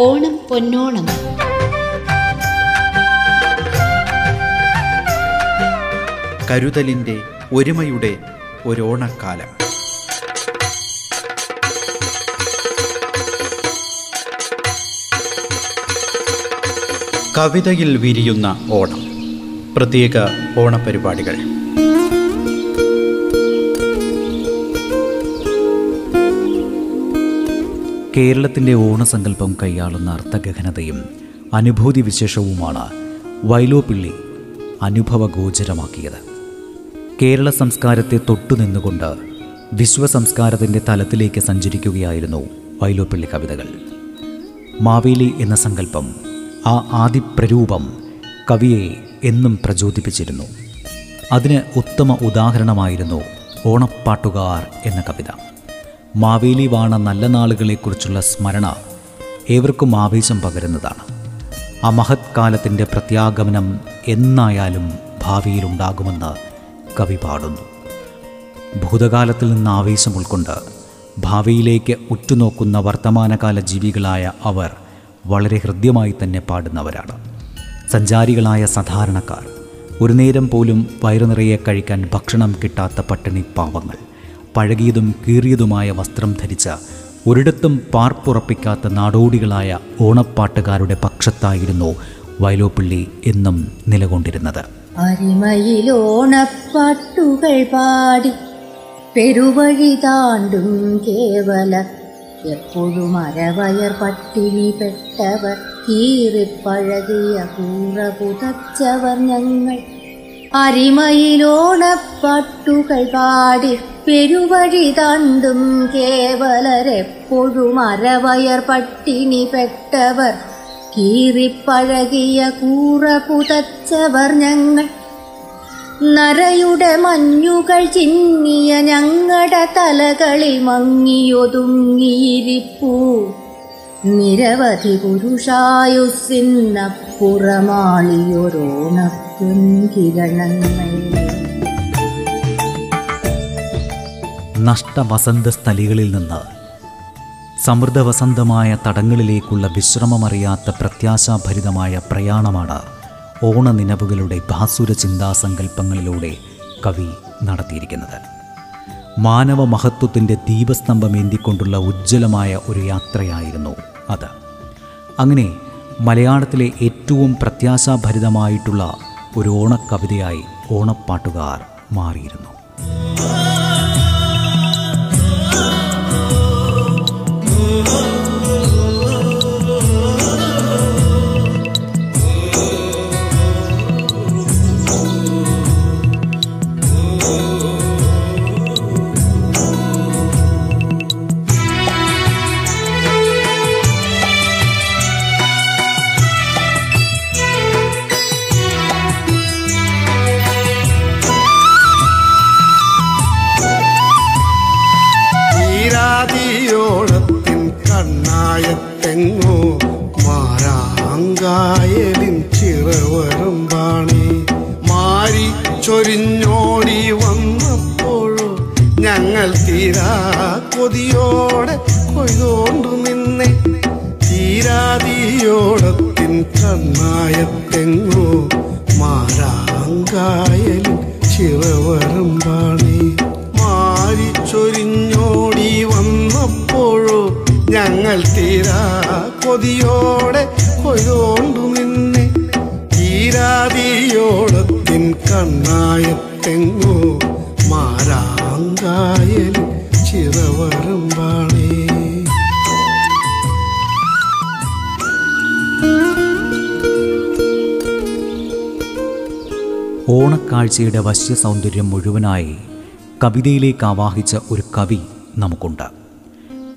ഓണം പൊന്നോണം. കരുതലിന്റെ ഒരുമയുടെ ഒരോണക്കാലം. കവിതയിൽ വിരിയുന്ന ഓണം. പ്രത്യേക ഓണപരിപാടികൾ. കേരളത്തിന്റെ ഓണസങ്കല്പം കൈയാളുന്ന അർത്ഥഗഹനതയും അനുഭൂതി വിശേഷവുമാണ് വൈലോപ്പിള്ളി അനുഭവഗോചരമാക്കിയത്. കേരള സംസ്കാരത്തെ തൊട്ടുനിന്നുകൊണ്ട് വിശ്വസംസ്കാരത്തിന്റെ തലത്തിലേക്ക് സഞ്ചരിക്കുകയായിരുന്നു വൈലോപ്പിള്ളി കവിതകൾ. മാവേലി എന്ന സങ്കല്പം ആ ആദിപ്രരൂപം കവിയെ എന്നും പ്രചോദിപ്പിച്ചിരുന്നു. അതിന് ഉത്തമ ഉദാഹരണമായിരുന്നു ഓണപ്പാട്ടുകാർ എന്ന കവിത. മാവേലി വാണ നല്ല നാളുകളെക്കുറിച്ചുള്ള സ്മരണ ഏവർക്കും ആവേശം പകരുന്നതാണ്. ആ മഹത് കാലത്തിന്റെ പ്രത്യാഗമനം എന്നായാലും ഭാവിയിലുണ്ടാകുമെന്ന് കവി പാടുന്നു. ഭൂതകാലത്തിൽ നിന്ന് ആവേശം ഉൾക്കൊണ്ട് ഭാവിയിലേക്ക് ഉറ്റുനോക്കുന്ന വർത്തമാനകാല ജീവികളായ അവർ വളരെ ഹൃദ്യമായി തന്നെ പാടുന്നവരാണ്. സഞ്ചാരികളായ സാധാരണക്കാർ. ഒരു നേരം പോലും വയറു നിറയെ കഴിക്കാൻ ഭക്ഷണം കിട്ടാത്ത പട്ടിണി പാവങ്ങൾ. പഴകിയതും കീറിയതുമായ വസ്ത്രം ധരിച്ച ഒരിടത്തും പാർപ്പുറപ്പിക്കാത്ത നാടോടികളായ ഓണപ്പാട്ടുകാരുടെ പക്ഷത്തായിരുന്നു വയലോപ്പിള്ളി എന്നും നിലകൊണ്ടിരുന്നത്. അരിമയിലോണപ്പാട്ടുകൾ പാടി പെരുവഴി താണ്ടും കേവല എപ്പോഴും അരവയർ പട്ടിണി പെട്ടവർ കീറിപ്പഴകിയ കൂറ പുതച്ചവർ ഞങ്ങൾ. അരിമയിലോണപ്പാട്ടുകൾ പാടി പെരുവഴി താണ്ടും കേവലരെപ്പോഴും അരവയർ പട്ടിണി പെട്ടവർ. കീറിപ്പഴകിയ കൂറ പുതച്ചവർ ഞങ്ങൾ. നരയുടെ മഞ്ഞുകൾ ചിന്നിയ ഞങ്ങളുടെ തലകളിൽ മങ്ങിയൊതുങ്ങിയിരിപ്പൂ. നിരവധി പുരുഷായുസിന്നപ്പുറമാളിയൊരോണപ്പൊൻകിരണങ്ങൾ നഷ്ടവസന്ത സ്ഥലികളിൽ നിന്ന് സമൃദ്ധവസന്തമായ തടങ്ങളിലേക്കുള്ള വിശ്രമമറിയാത്ത പ്രത്യാശാഭരിതമായ പ്രയാണമാണ് ഓണനിനവുകളുടെ ഭാസുര ചിന്താസങ്കല്പങ്ങളിലൂടെ കവി നടത്തിയിരിക്കുന്നത്. മാനവ മഹത്വത്തിന്റെ ദീപസ്തംഭമേന്തിക്കൊണ്ടുള്ള ഉജ്ജ്വലമായ ഒരു യാത്രയായിരുന്നു അത്. അങ്ങനെ മലയാളത്തിലെ ഏറ്റവും പ്രത്യാശാഭരിതമായിട്ടുള്ള ഒരു ഓണക്കവിതയായി ഓണപ്പാട്ടുകാർ മാറിയിരുന്നു. തീരാതിയോളത്തിൻ കണ്ണായത്തെങ്ങോ മാറാങ്കായലിൽ ചിറവരും മാരിച്ചൊരിഞ്ഞോടി മാരി ചൊരിഞ്ഞോടി വന്നപ്പോഴോ ഞങ്ങൾ തീരാ കൊതിയോടെ ഓണക്കാഴ്ചയുടെ വശ്യ സൗന്ദര്യം മുഴുവനായി കവിതയിലേക്ക് ആവാഹിച്ച ഒരു കവി നമുക്കുണ്ട്.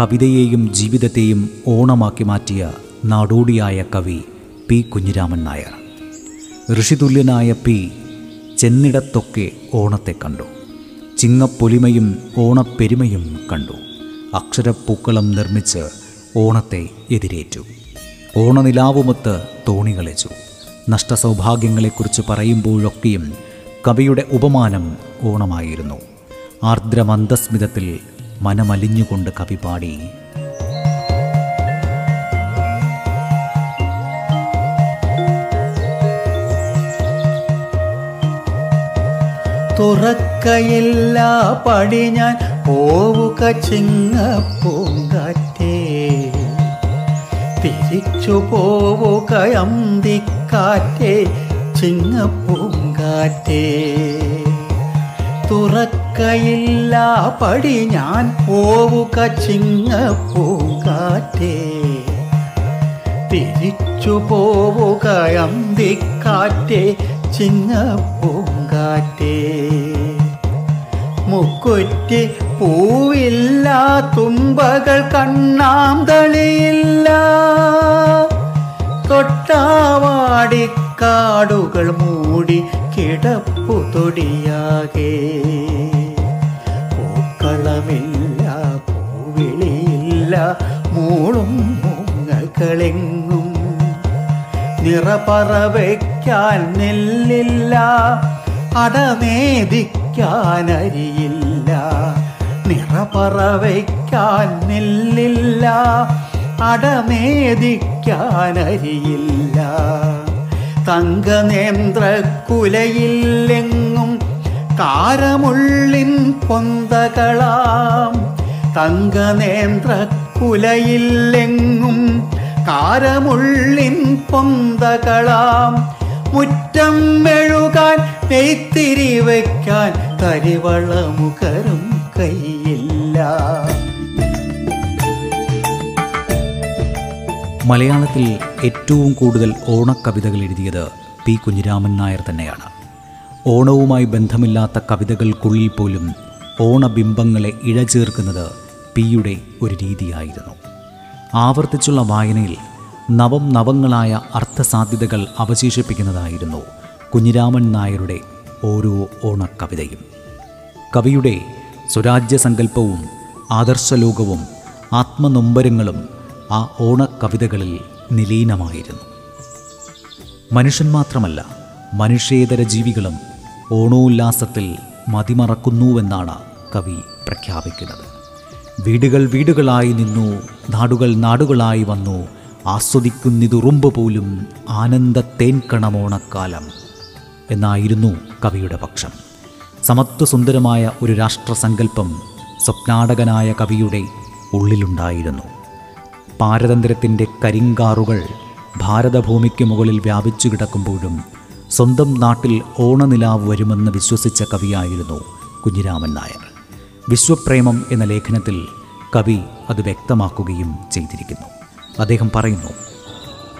കവിതയെയും ജീവിതത്തെയും ഓണമാക്കി മാറ്റിയ നാടോടിയായ കവി പി കുഞ്ഞിരാമൻ നായർ. ഋഷിതുല്യനായ പി ചെന്നിടത്തൊക്കെ ഓണത്തെ കണ്ടു. ചിങ്ങപ്പൊലിമയും ഓണപ്പെരുമയും കണ്ടു. അക്ഷരപ്പൂക്കളം നിർമ്മിച്ച് ഓണത്തെ എതിരേറ്റു. ഓണനിലാവുമൊത്ത് തോണി കളിച്ചു. നഷ്ടസൗഭാഗ്യങ്ങളെക്കുറിച്ച് പറയുമ്പോഴൊക്കെയും കവിയുടെ ഉപമാനം ഓണമായിരുന്നു. ആർദ്രമന്ദസ്മിതത്തിൽ മനമലിഞ്ഞുകൊണ്ട് കവി പാടി. തുറക്കയില്ല പടി ഞാൻ പോവുക ചിങ്ങപ്പൂങ്കാറ്റേ. തിരിച്ചു പോവുക അന്തിക്ക് അന്തിക്കാറ്റേ ചിങ്ങപ്പൂങ്കാറ്റേ തുറക്കയില്ല പടി ഞാൻ പോവുക ചിങ്ങപ്പൂങ്കാറ്റേ തിരിച്ചു പോവുക അന്തിക്കാറ്റേ ചിങ്ങപ്പൂങ്കാറ്റേ മുക്കുറ്റി പൂവില്ല തുമ്പകൾ കണ്ണാന്തളിയില്ല തൊട്ടാവാടിക്കാടുകൾ മൂടി കിടപ്പു തൊടിയാകെ. പൂക്കളമില്ല പൂവിളിയില്ല മൂളും മൂങ്ങകളെങ്ങും നിറപറവയ്ക്കാൻ നെല്ലില്ല അടമേദിക്കാൻ അരിയില്ല നിറപറവയ്ക്കാൻ നെല്ലില്ല അടമേദിക്കാൻ അരിയില്ല തങ്കനേന്ദ്രക്കുലയില്ലെങ്ങും കാരമുള്ളിൻ പൊന്തകളാം. തങ്കനേന്ദ്രക്കുലയില്ലെങ്ങും കാരമുള്ളിൻ പൊന്തകളാം. മുറ്റം മെഴുകാൻ നെയ്ത്തിരി വയ്ക്കാൻ കരിവളമുഖരും കയ്യില്ല. മലയാളത്തിൽ ഏറ്റവും കൂടുതൽ ഓണക്കവിതകൾ എഴുതിയത് പി കുഞ്ഞിരാമൻ നായർ തന്നെയാണ്. ഓണവുമായി ബന്ധമില്ലാത്ത കവിതകൾക്കുള്ളിൽ പോലും ഓണബിംബങ്ങളെ ഇഴചേർക്കുന്നത് പിയുടെ ഒരു രീതിയായിരുന്നു. ആവർത്തിച്ചുള്ള വായനയിൽ നവം നവങ്ങളായ അർത്ഥസാധ്യതകൾ അവശേഷിപ്പിക്കുന്നതായിരുന്നു കുഞ്ഞിരാമൻ നായരുടെ ഓരോ ഓണക്കവിതയും. കവിയുടെ സ്വരാജ്യസങ്കല്പവും ആദർശലോകവും ആത്മനൊമ്പരങ്ങളും ആ ഓണക്കവിതകളിൽ നിലീനമായിരുന്നു. മനുഷ്യൻ മാത്രമല്ല മനുഷ്യേതര ജീവികളും ഓണോല്ലാസത്തിൽ മതിമറക്കുന്നുവെന്നാണ് കവി പ്രഖ്യാപിക്കുന്നത്. വീടുകൾ വീടുകളായി നിന്നു നാടുകൾ നാടുകളായി വന്നു ആസ്വദിക്കുന്നിതുറുമ്പ് പോലും ആനന്ദ തേൻകണമോണക്കാലം എന്നായിരുന്നു കവിയുടെ പക്ഷം. സമത്വസുന്ദരമായ ഒരു രാഷ്ട്രസങ്കല്പം സ്വപ്നാടകനായ കവിയുടെ ഉള്ളിലുണ്ടായിരുന്നു. പാരതന്ത്ര്യത്തിന്റെ കരിങ്കാറുകൾ ഭാരതഭൂമിക്ക് മുകളിൽ വ്യാപിച്ചു കിടക്കുമ്പോഴും സ്വന്തം നാട്ടിൽ ഓണനിലാവ് വരുമെന്ന് വിശ്വസിച്ച കവിയായിരുന്നു കുഞ്ഞിരാമൻ നായർ. വിശ്വപ്രേമം എന്ന ലേഖനത്തിൽ കവി അത് വ്യക്തമാക്കുകയും ചെയ്തിരിക്കുന്നു. അദ്ദേഹം പറയുന്നു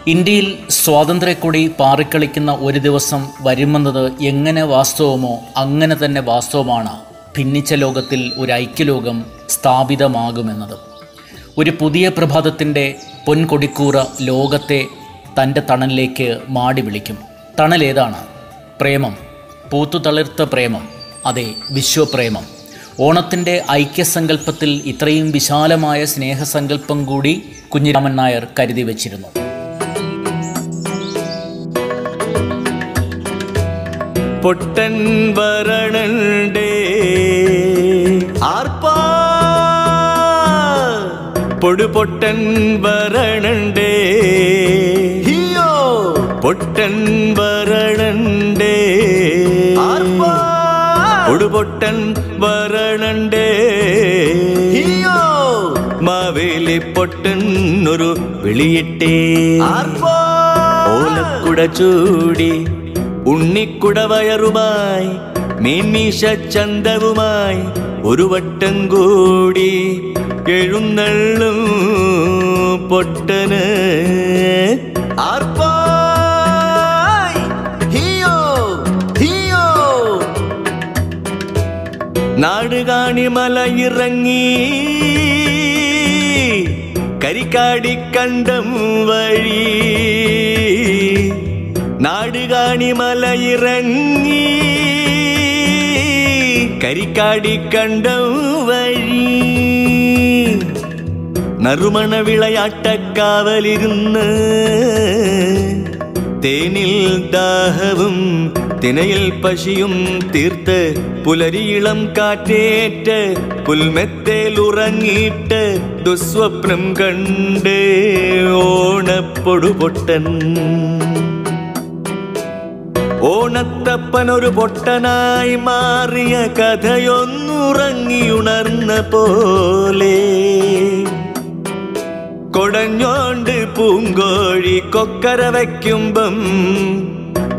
ഇന്ത്യയിൽ സ്വാതന്ത്ര്യക്കൊടി പാറിക്കളിക്കുന്ന ഒരു ദിവസം വരുമെന്നത് എങ്ങനെ വാസ്തവമോ അങ്ങനെ തന്നെ വാസ്തവമാണ്. ഭിന്നിച്ച ലോകത്തിൽ ഒരു ഐക്യലോകം സ്ഥാപിതമാകുമെന്നത്. ഒരു പുതിയ പ്രഭാതത്തിന്റെ പൊൻകൊടിക്കൂറ ലോകത്തെ തന്റെ തണലിലേക്ക് മാടി വിളിക്കും. തണൽ ഏതാണ് പ്രേമം. പൂത്തു തളിർത്ത പ്രേമം. അതെ വിശ്വപ്രേമം. ഓണത്തിന്റെ ഐക്യസങ്കല്പത്തിൽ ഇത്രയും വിശാലമായ സ്നേഹസങ്കല്പം കൂടി കുഞ്ഞിരാമൻ നായർ കരുതി വച്ചിരുന്നു. പൊട്ടൻ വരണണ്ടേ പൊടുപൊട്ടൻ വരണണ്ടേ. ഹിയോ. പൊട്ടൻ വരണണ്ടേ. പൊടുപൊട്ടൻ വരണണ്ടേ. ഹിയോ. മാവേലി പൊട്ടൻ ഒരു വിളിയിട്ടേ. ഓലക്കുട ചൂടി ഉണ്ണിക്കുട വയറുമായി മീൻമീശ ചന്തവുമായി ഒരു വട്ടം കൂടി. എഴുന്നള്ളും പൊട്ടന്. നാടുകാണി നാടുകാണി മലയിറങ്ങി. കരിക്കാടി കണ്ടം വഴി. നാടുകാണി മലയിറങ്ങി. കരിക്കാടി കണ്ടം വഴി. നറുമണ വിളയാട്ടക്കാവലിരുന്ന് തേനിൽ ദാഹവും തിനയിൽ പശിയും തീർത്ത് പുലരിയിളം കാറ്റേറ്റ് പുൽമെത്തേലുറങ്ങിയിട്ട് ദുസ്വപ്നം കണ്ട് ഓണപ്പൊടുപൊട്ടൻ. ഓണ ഓണത്തപ്പനൊരു പൊട്ടനായി മാറിയ കഥയൊന്നുറങ്ങിയുണർന്ന പോലെ കൊടഞ്ഞോണ്ട് പൂങ്കോഴി കൊക്കര വയ്ക്കുമ്പം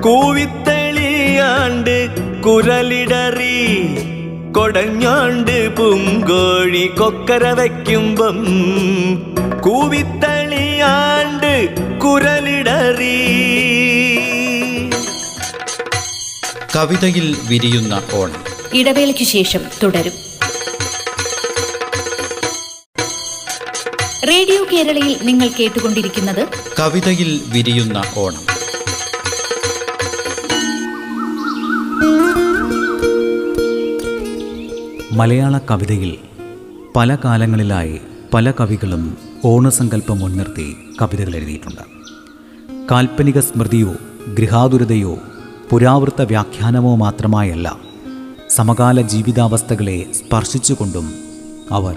കൂവിത്തെളിയാണ്ട് കുരലിടറി കൊടഞ്ഞോണ്ട് പൂങ്കോഴി കൊക്കര വയ്ക്കുമ്പം കൂവിത്തളിയാണ്ട് കുരലിടറി. കവിതയിൽ വിരിയുന്ന ഓണം. ഇടവേളയ്ക്ക് ശേഷം തുടരും. റേഡിയോ കേരളയിൽ നിങ്ങൾ കേട്ടുകൊണ്ടിരിക്കുന്നത് കവിതയിൽ വിരിയുന്ന ഓണം. മലയാള കവിതയിൽ പല കാലങ്ങളിലായി പല കവികളും ഓണസങ്കല്പം മുൻനിർത്തി കവിതകൾ എഴുതിയിട്ടുണ്ട്. കാൽപ്പനിക സ്മൃതിയോ ഗൃഹാതുരതയോ പുരാവൃത്ത വ്യാഖ്യാനമോ മാത്രമായല്ല സമകാല ജീവിതാവസ്ഥകളെ സ്പർശിച്ചുകൊണ്ടും അവർ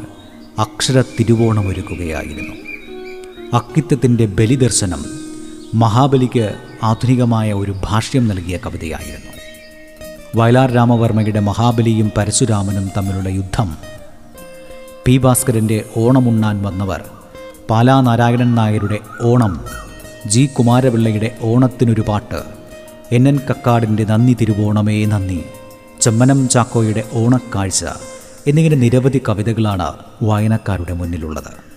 അക്ഷര തിരുവോണമൊരുക്കുകയായിരുന്നു അക്കിത്തത്തിന്റെ ബലിദർശനം മഹാബലിക്ക് ആധുനികമായ ഒരു ഭാഷ്യം നൽകിയ കവിതയായിരുന്നു. വയലാർ രാമവർമ്മയുടെ മഹാബലിയും പരശുരാമനും തമ്മിലുള്ള യുദ്ധം. പി ഭാസ്കരന്റെ ഓണമുണ്ണാൻ വന്നവർ പാലാ നാരായണൻ നായരുടെ ഓണം ജി കുമാരപിള്ളയുടെ ഓണത്തിനൊരു പാട്ട് എൻ എൻ കക്കാടിന്റെ നന്ദി തിരുവോണമേ നന്ദി ചെമ്മനം ചാക്കോയുടെ ഓണക്കാഴ്ച എന്നിങ്ങനെ നിരവധി കവിതകളാണ് വായനക്കാരുടെ മുന്നിലുള്ളത്.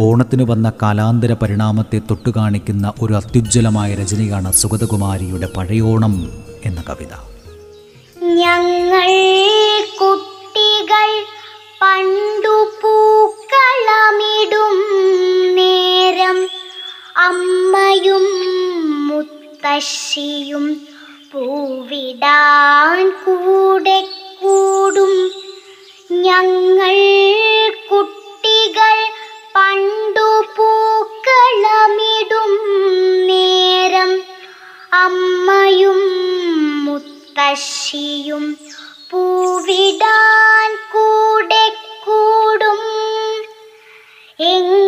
ഓണത്തിന് വന്ന കാലാന്തര പരിണാമത്തെ തൊട്ടുകാണിക്കുന്ന ഒരു അത്യുജ്വലമായ രചനയാണ് സുഗതകുമാരിയുടെ പഴയോണം എന്ന കവിത. ഞങ്ങൾ കുട്ടികൾ പണ്ടു പൂക്കളമിടും നേരം. അമ്മയും മുത്തശ്ശിയും പൂവിടാൻ കൂടെ ഞങ്ങൾ കുട്ടികൾ പണ്ടു പൂക്കളമിടും നേരം. അമ്മയും മുത്തശ്ശിയും പൂവിടാൻ കൂടെ കൂടും. എങ്ങനെ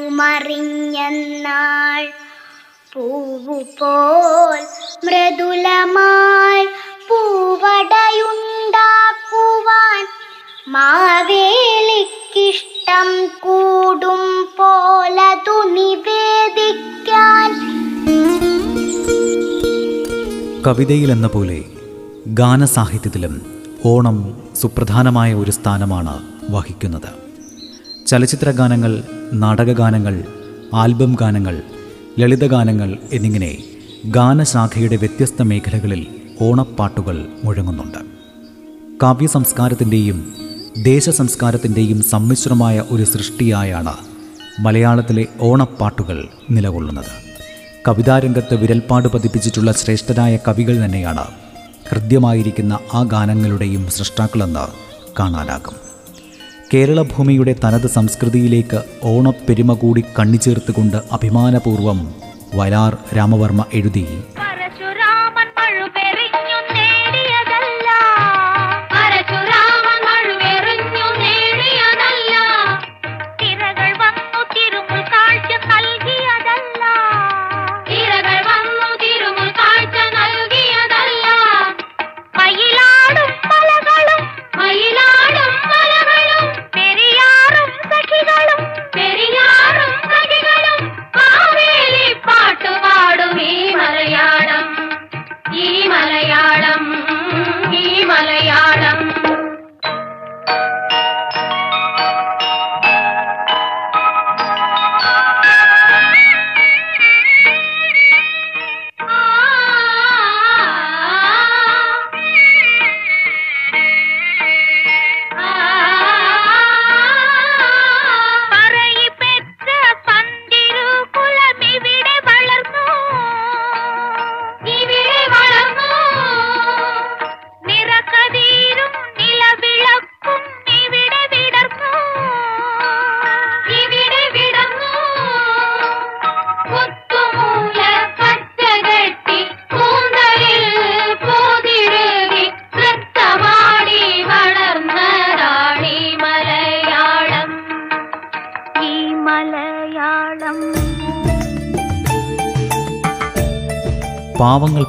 പോലലങ്കാരമെന്നതുമറിഞ്ഞെന്നാൾ പൂവു പോൽ മൃദുലമായി പൂവടയുണ്ടാക്കുവാൻ മാവേലിക്കിഷ്ടം കൂടും പോലതു നിവേദിക്കാൻ. കവിതയിലെന്ന പോലെ ഗാനസാഹിത്യത്തിലും ഓണം സുപ്രധാനമായ ഒരു സ്ഥാനമാണ് വഹിക്കുന്നത്. ചലച്ചിത്രഗാനങ്ങൾ നാടകഗാനങ്ങൾ ആൽബം ഗാനങ്ങൾ ലളിതഗാനങ്ങൾ എന്നിങ്ങനെ ഗാനശാഖയുടെ വ്യത്യസ്ത മേഖലകളിൽ ഓണപ്പാട്ടുകൾ മുഴങ്ങുന്നുണ്ട്. കാവ്യ സംസ്കാരത്തിന്റെയും ദേശസംസ്കാരത്തിന്റെയും സമ്മിശ്രമായ ഒരു സൃഷ്ടിയായാണ് മലയാളത്തിലെ ഓണപ്പാട്ടുകൾ നിലകൊള്ളുന്നത്. കവിതാരംഗത്ത് വിരൽപ്പാട് പതിപ്പിച്ചിട്ടുള്ള ശ്രേഷ്ഠരായ കവികൾ തന്നെയാണ് ഹൃദ്യമായിരിക്കുന്ന ആ ഗാനങ്ങളുടെയും സൃഷ്ടാക്കളെന്ന് കാണാനാകും. കേരളഭൂമിയുടെ തനത് സംസ്കൃതിയിലേക്ക് ഓണപ്പെരുമ കൂടി കണ്ണിച്ചേർത്തുകൊണ്ട് അഭിമാനപൂർവം വയലാർ രാമവർമ്മ എഴുതി.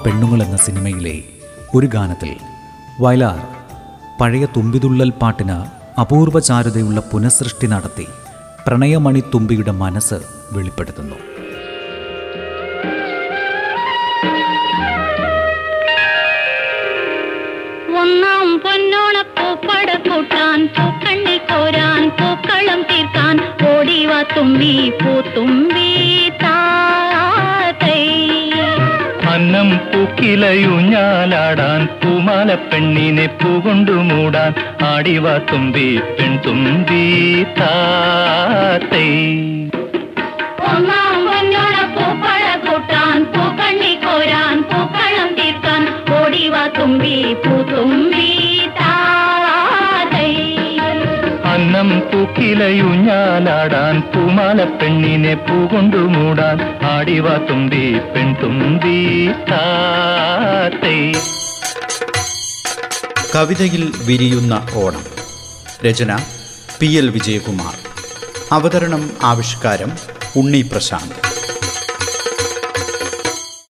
പെണ്ണുങ്ങൾ എന്ന സിനിമയിലെ ഒരു ഗാനത്തിൽ വയലാർ പഴയ തുമ്പിതുള്ളൽ പാട്ടിന് അപൂർവ ചാരുതയുള്ള പുനഃസൃഷ്ടി നടത്തി പ്രണയമണി തുമ്പിയുടെ മനസ്സ് വെളിപ്പെടുത്തുന്നു. ഒന്നാം പൂക്കണ്ണി കോരാൻ പൂക്കളം തീർക്കാൻ തുമ്പി താത്തൈ അന്നം പൂക്കിലയുഞ്ഞാലാടാൻ പൂമാല പെണ്ണിനെ പൂകൊണ്ടു മൂടാൻ ആടിവ തുമ്പി പെൺ തുമ്പി താത്തേ തുമ്പി പൊന്നോണപ്പൂപ്പട പൂക്കിലയുഞ്ഞാലാടാൻ പൂമാല പെണ്ണിനെ പൂകൊണ്ടു മൂടാൻ ആടിവ തുമ്പി പെൺതുമ്പി താത്തേ. കവിതയിൽ വിരിയുന്ന ഓണം. രചന പി എൽ വിജയകുമാർ. അവതരണം ആവിഷ്കാരം ഉണ്ണി പ്രശാന്ത്.